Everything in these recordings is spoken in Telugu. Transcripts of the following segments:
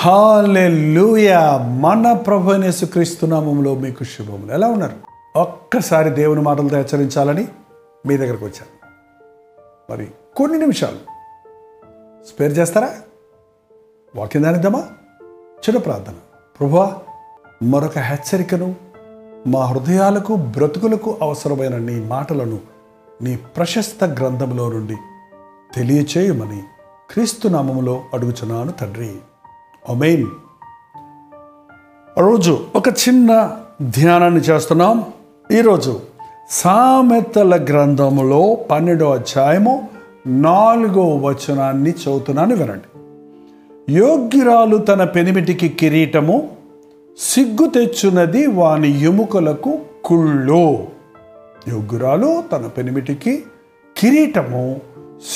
హాలెలూయా. మన ప్రభు క్రీస్తు నామంలో మీకు శుభములు. ఎలా ఉన్నారు? ఒక్కసారి దేవుని మాటలతో హెచ్చరించాలని మీ దగ్గరకు వచ్చాను. మరి కొన్ని నిమిషాలు. స్పేర్ చేస్తారా? వాక్యం దానిద్దామా చిన్న ప్రార్థన. ప్రభువా మరొక హెచ్చరికను మా హృదయాలకు బ్రతుకులకు అవసరమైన నీ మాటలను నీ ప్రశస్త గ్రంథంలో నుండి తెలియచేయమని క్రీస్తు నామములో అడుగుచున్నాను తండ్రి. ఒమెయిన్ రోజు ఒక చిన్న ధ్యానాన్ని చేస్తున్నాం. ఈరోజు సామెతల గ్రంథములో పన్నెండో అధ్యాయము నాలుగో వచనాన్ని చదువుతున్నాను వినండి. యోగ్యురాలు తన పెనిమిటికి కిరీటము సిగ్గు తెచ్చున్నది వాని ఎముకలకు కుళ్ళు. యోగ్యురాలు తన పెనిమిటికి కిరీటము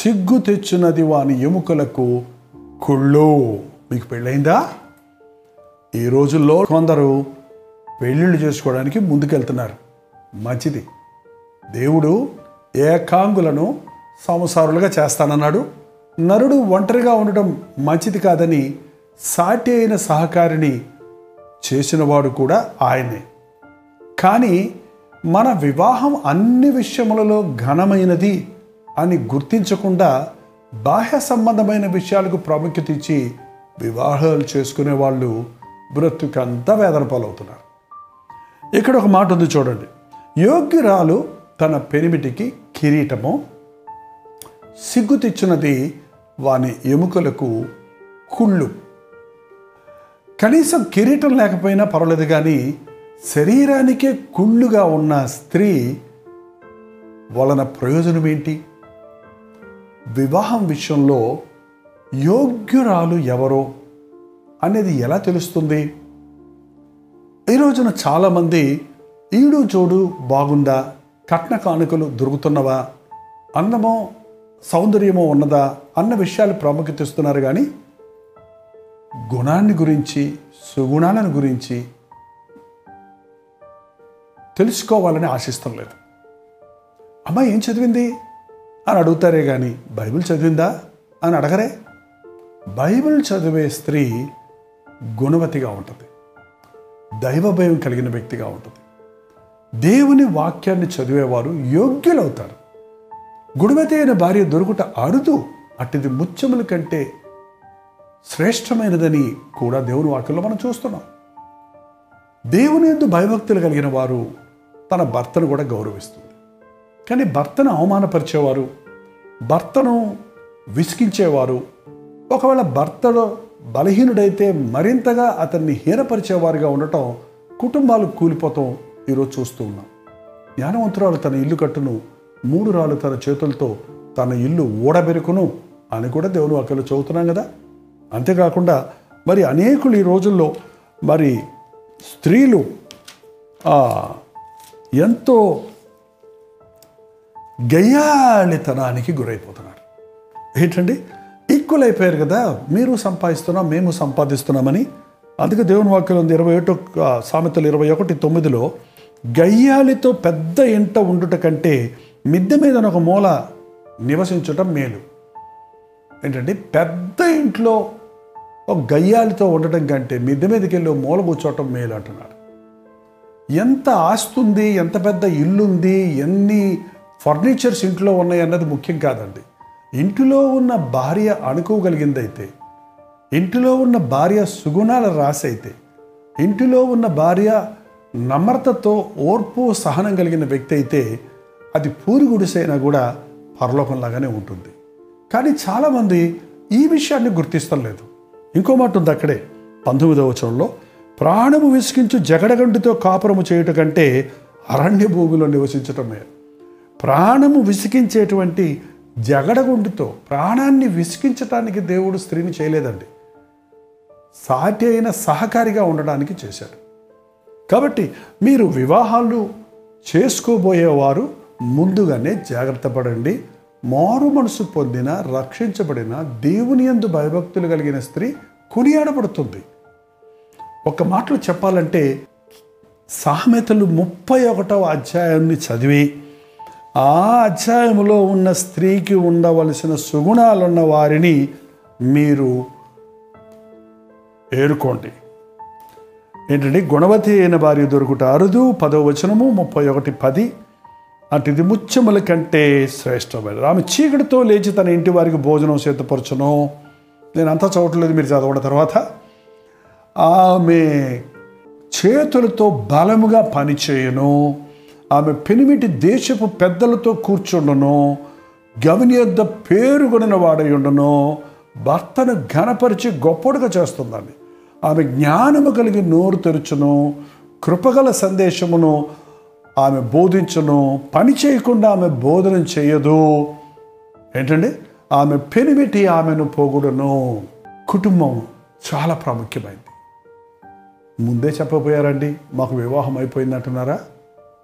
సిగ్గు తెచ్చున్నది వాని ఎముకలకు కుళ్ళు. మీకు పెళ్ళైందా? ఈ రోజుల్లో కొందరు పెళ్ళిళ్ళు చేసుకోవడానికి ముందుకెళ్తున్నారు. మంచిది. దేవుడు ఏకాంగులను సంసారులుగా చేస్తానన్నాడు. నరుడు ఒంటరిగా ఉండటం మంచిది కాదని సాటి అయిన సహకారిని చేసినవాడు కూడా ఆయనే. కానీ మన వివాహం అన్ని విషయములలో ఘనమైనది అని గుర్తించకుండా బాహ్య సంబంధమైన విషయాలకు ప్రాముఖ్యత ఇచ్చి వివాహాలు చేసుకునే వాళ్ళు బ్రతుకంతా వేదన పాలవుతున్నారు. ఇక్కడ ఒక మాట ఉంది చూడండి. యోగ్యురాలు తన పెనిమిటికి కిరీటము సిగ్గు తెచ్చినది వాని ఎముకలకు కుళ్ళు. కనీసం కిరీటం లేకపోయినా పర్వాలేదు కానీ శరీరానికే కుళ్ళుగా ఉన్న స్త్రీ వలన ప్రయోజనం ఏంటి వివాహం విషయంలో యోగ్యురాలు ఎవరో అనేది ఎలా తెలుస్తుంది? ఈ రోజున చాలామంది ఈడు చోడు బాగుందా? కట్న కానుకలు దొరుకుతున్నవా? అందమో సౌందర్యమో ఉన్నదా? అన్న విషయాలు ప్రాముఖ్యత ఇస్తున్నారు కానీ గుణాన్ని గురించి సుగుణాలను గురించి తెలుసుకోవాలని ఆశిస్తం లేదు. అమ్మ ఏం చదివింది? అని అడుగుతారే కానీ బైబిల్ చదివిందా? అని అడగరే. బైబిల్ చదివే స్త్రీ గుణవతిగా ఉంటుంది. దైవ భయం కలిగిన వ్యక్తిగా ఉంటుంది. దేవుని వాక్యాన్ని చదివేవారు యోగ్యులవుతారు. గుణవతి అయిన భార్య దొరుకుట అరుదు అట్టిది ముత్యముల కంటే శ్రేష్టమైనదని కూడా దేవుని వాక్యంలో మనం చూస్తున్నాం. దేవుని ఎందు భయభక్తులు కలిగిన వారు తన భర్తను కూడా గౌరవిస్తుంది. కానీ భర్తను అవమానపరిచేవారు భర్తను విసిగించేవారు ఒకవేళ భర్తలో బలహీనుడైతే మరింతగా అతన్ని హీనపరిచేవారిగా ఉండటం కుటుంబాలు కూలిపోతాం ఈరోజు చూస్తూ ఉన్నాం. జ్ఞానవంతురాలు తన ఇల్లు కట్టును మూడు రాళ్ళు తన చేతులతో తన ఇల్లు ఊడబెరుకును అని కూడా దేవుని వాక్యలో చదువుతున్నాం కదా. అంతేకాకుండా మరి అనేకులు ఈ రోజుల్లో మరి స్త్రీలు ఎంతో గయ్యాళితనానికి గురైపోతున్నారు. ఏంటండి? ఈక్వల్ అయిపోయారు కదా మీరు సంపాదిస్తున్నాం మేము సంపాదిస్తున్నామని. అందుకే దేవుని వాక్యం ఉంది ఇరవై ఒకటో సామెతలు ఇరవై ఒకటి తొమ్మిదిలో గయ్యాలితో పెద్ద ఇంట ఉండుట కంటే మిద్దె మీద ఒక మూల నివసించటం మేలు. ఏంటంటే పెద్ద ఇంట్లో ఒక గయ్యాలితో ఉండటం కంటే మిద్దె మీదకి వెళ్ళి మూల కూర్చోవటం మేలు అంటున్నారు ఎంత ఆస్తి ఉంది ఎంత పెద్ద ఇల్లు ఉంది ఎన్ని ఫర్నిచర్స్ ఇంట్లో ఉన్నాయి అన్నది ముఖ్యం కాదండి. ఇంటిలో ఉన్న భార్య అనుకోగలిగిందైతే ఇంటిలో ఉన్న భార్య సుగుణాల రాసి అయితే ఇంటిలో ఉన్న భార్య నమ్రతతో ఓర్పు సహనం కలిగిన వ్యక్తి అయితే అది పూరి గుడిసైనా కూడా పరలోకంలాగానే ఉంటుంది. కానీ చాలామంది ఈ విషయాన్ని గుర్తిస్తలేదు ఇంకో మాట ఉంది అక్కడే. పంతొమ్మిదవ వచనంలో ప్రాణము విసిగించు జగడగంటితో కాపురము చేయుట కంటే అరణ్య భూమిలో నివసించటమే. ప్రాణము విసిగించేటువంటి జగడగుండుతో ప్రాణాన్ని విసిగించటానికి దేవుడు స్త్రీని చేయలేదండి. సాటి అయిన సహకారిగా ఉండడానికి చేశాడు. కాబట్టి మీరు వివాహాలు చేసుకోబోయేవారు ముందుగానే జాగ్రత్త పడండి. మారు మనసు పొందిన రక్షించబడిన దేవుని ఎందు భయభక్తులు కలిగిన స్త్రీ కొనియాడబడుతుంది. ఒక మాటలు చెప్పాలంటే సామెతలు ముప్పై ఒకటవ అధ్యాయాన్ని చదివి ఆ అధ్యాయంలో ఉన్న స్త్రీకి ఉండవలసిన సుగుణాలున్న వారిని మీరు ఏరుకోండి. ఏంటంటే గుణవతి అయిన భార్య దొరుకుట అరుదు. పదో వచనము ముప్పై ఒకటి పది. అటుది ముచ్చముల కంటే శ్రేష్టమైనది. ఆమె చీకటితో లేచి తన ఇంటి వారికి భోజనం సిద్ధపరచును నేను అంతా చదవట్లేదు మీరు చదవడం తర్వాత. ఆమె చేతులతో బలముగా పనిచేయను. ఆమె పెనిమిటి దేశపు పెద్దలతో కూర్చుండను గమనియద్ద పేరుగొనిన వాడై భర్తను ఘనపరిచి గొప్పడుగా చేస్తుందండి ఆమె జ్ఞానము కలిగి నోరు తెరుచును కృపగల సందేశమును ఆమె బోధించును పని చేయకుండా ఆమె బోధన చేయదు. ఏంటండి? ఆమె పెనిమిటి ఆమెను పోగుడును. కుటుంబం చాలా ప్రాముఖ్యమైంది. ముందే చెప్పబోయారండి మాకు వివాహం అయిపోయిందంటున్నారా?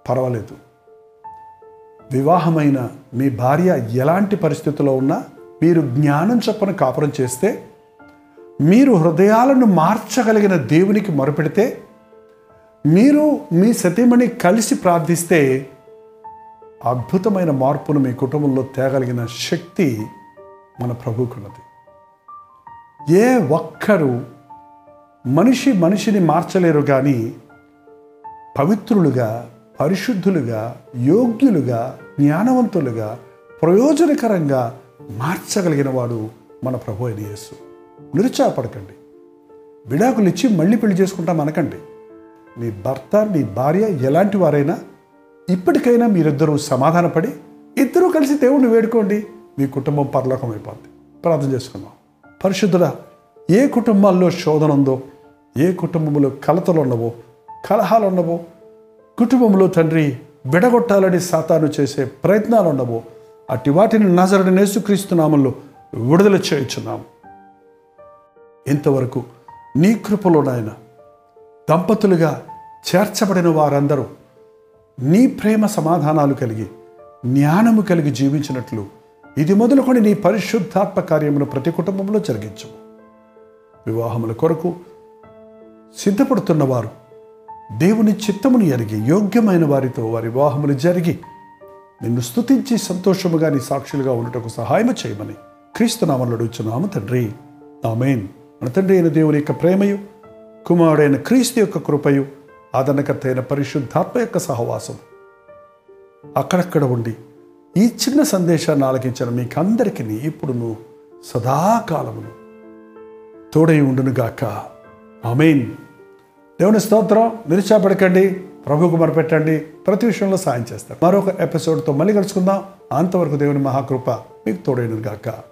పర్వాలేదు. వివాహమైన మీ భార్య ఎలాంటి పరిస్థితిలో ఉన్నా మీరు జ్ఞానం చొప్పున కాపురం చేస్తే మీరు హృదయాలను మార్చగలిగిన దేవునికి మొరపెడితే మీరు మీ సతీమణి కలిసి ప్రార్థిస్తే అద్భుతమైన మార్పును మీ కుటుంబంలో తేగలిగిన శక్తి మన ప్రభుకున్నది ఏ ఒక్కరు మనిషి మనిషిని మార్చలేరు కానీ పవిత్రులుగా పరిశుద్ధులుగా యోగ్యులుగా జ్ఞానవంతులుగా ప్రయోజనకరంగా మార్చగలిగిన వాడు మన ప్రభు అయిన యేసు. నిరుత్సాహపడకండి. విడాకులు ఇచ్చి మళ్ళీ పెళ్ళి చేసుకుంటాం అనకండి. నీ భర్త నీ భార్య ఎలాంటి వారైనా ఇప్పటికైనా మీరిద్దరూ సమాధానపడి ఇద్దరూ కలిసి దేవుణ్ణి వేడుకోండి. మీ కుటుంబం పరలోకం అయిపోద్ది. ప్రార్థన చేసుకుందాం. పరిశుద్ధుడా ఏ కుటుంబాల్లో శోధన ఉందో ఏ కుటుంబంలో కలతలు ఉండవో కలహాలు ఉండవో కుటుంబంలో తండ్రి విడగొట్టాలని సాతాను చేసే ప్రయత్నాలు ఉండవు అట్టి వాటిని నజరని నేసుక్రీస్తున్నామల్లో విడుదల చేయుచున్నాము. ఇంతవరకు నీ కృపలో నాయన దంపతులుగా చేర్చబడిన వారందరూ నీ ప్రేమ సమాధానాలు కలిగి జ్ఞానము కలిగి జీవించినట్లు ఇది మొదలుకొని నీ పరిశుద్ధాత్మ కార్యమును ప్రతి కుటుంబంలో జరిగించము. వివాహముల కొరకు సిద్ధపడుతున్నవారు దేవుని చిత్తమును ఎరిగి యోగ్యమైన వారితో వారి వివాహములు జరిగి నిన్ను స్తుతించి సంతోషముగా నీ సాక్షులుగా ఉండటకు సహాయం చేయమని క్రీస్తునామలు అడుగుచున్నాము తండ్రి. ఆమెన్. మన తండ్రి అయిన దేవుని యొక్క ప్రేమయు కుమారుడైన క్రీస్తు యొక్క కృపయు ఆదరణకర్త అయిన పరిశుద్ధాత్మ యొక్క సహవాసం. అక్కడక్కడ ఉండి ఈ చిన్న సందేశాన్ని ఆలకించిన మీకందరికీ ఇప్పుడును సదాకాలమును తోడై ఉండునుగాక. ఆమెన్. దేవుని స్తోత్రం నిరుచాపడకండి ప్రభుకు పెట్టండి ప్రతి విషయంలో సాయం చేస్తారు. మరొక ఎపిసోడ్తో మళ్ళీ కలుసుకుందాం. అంతవరకు దేవుని మహాకృప మీకు తోడైనది గాక.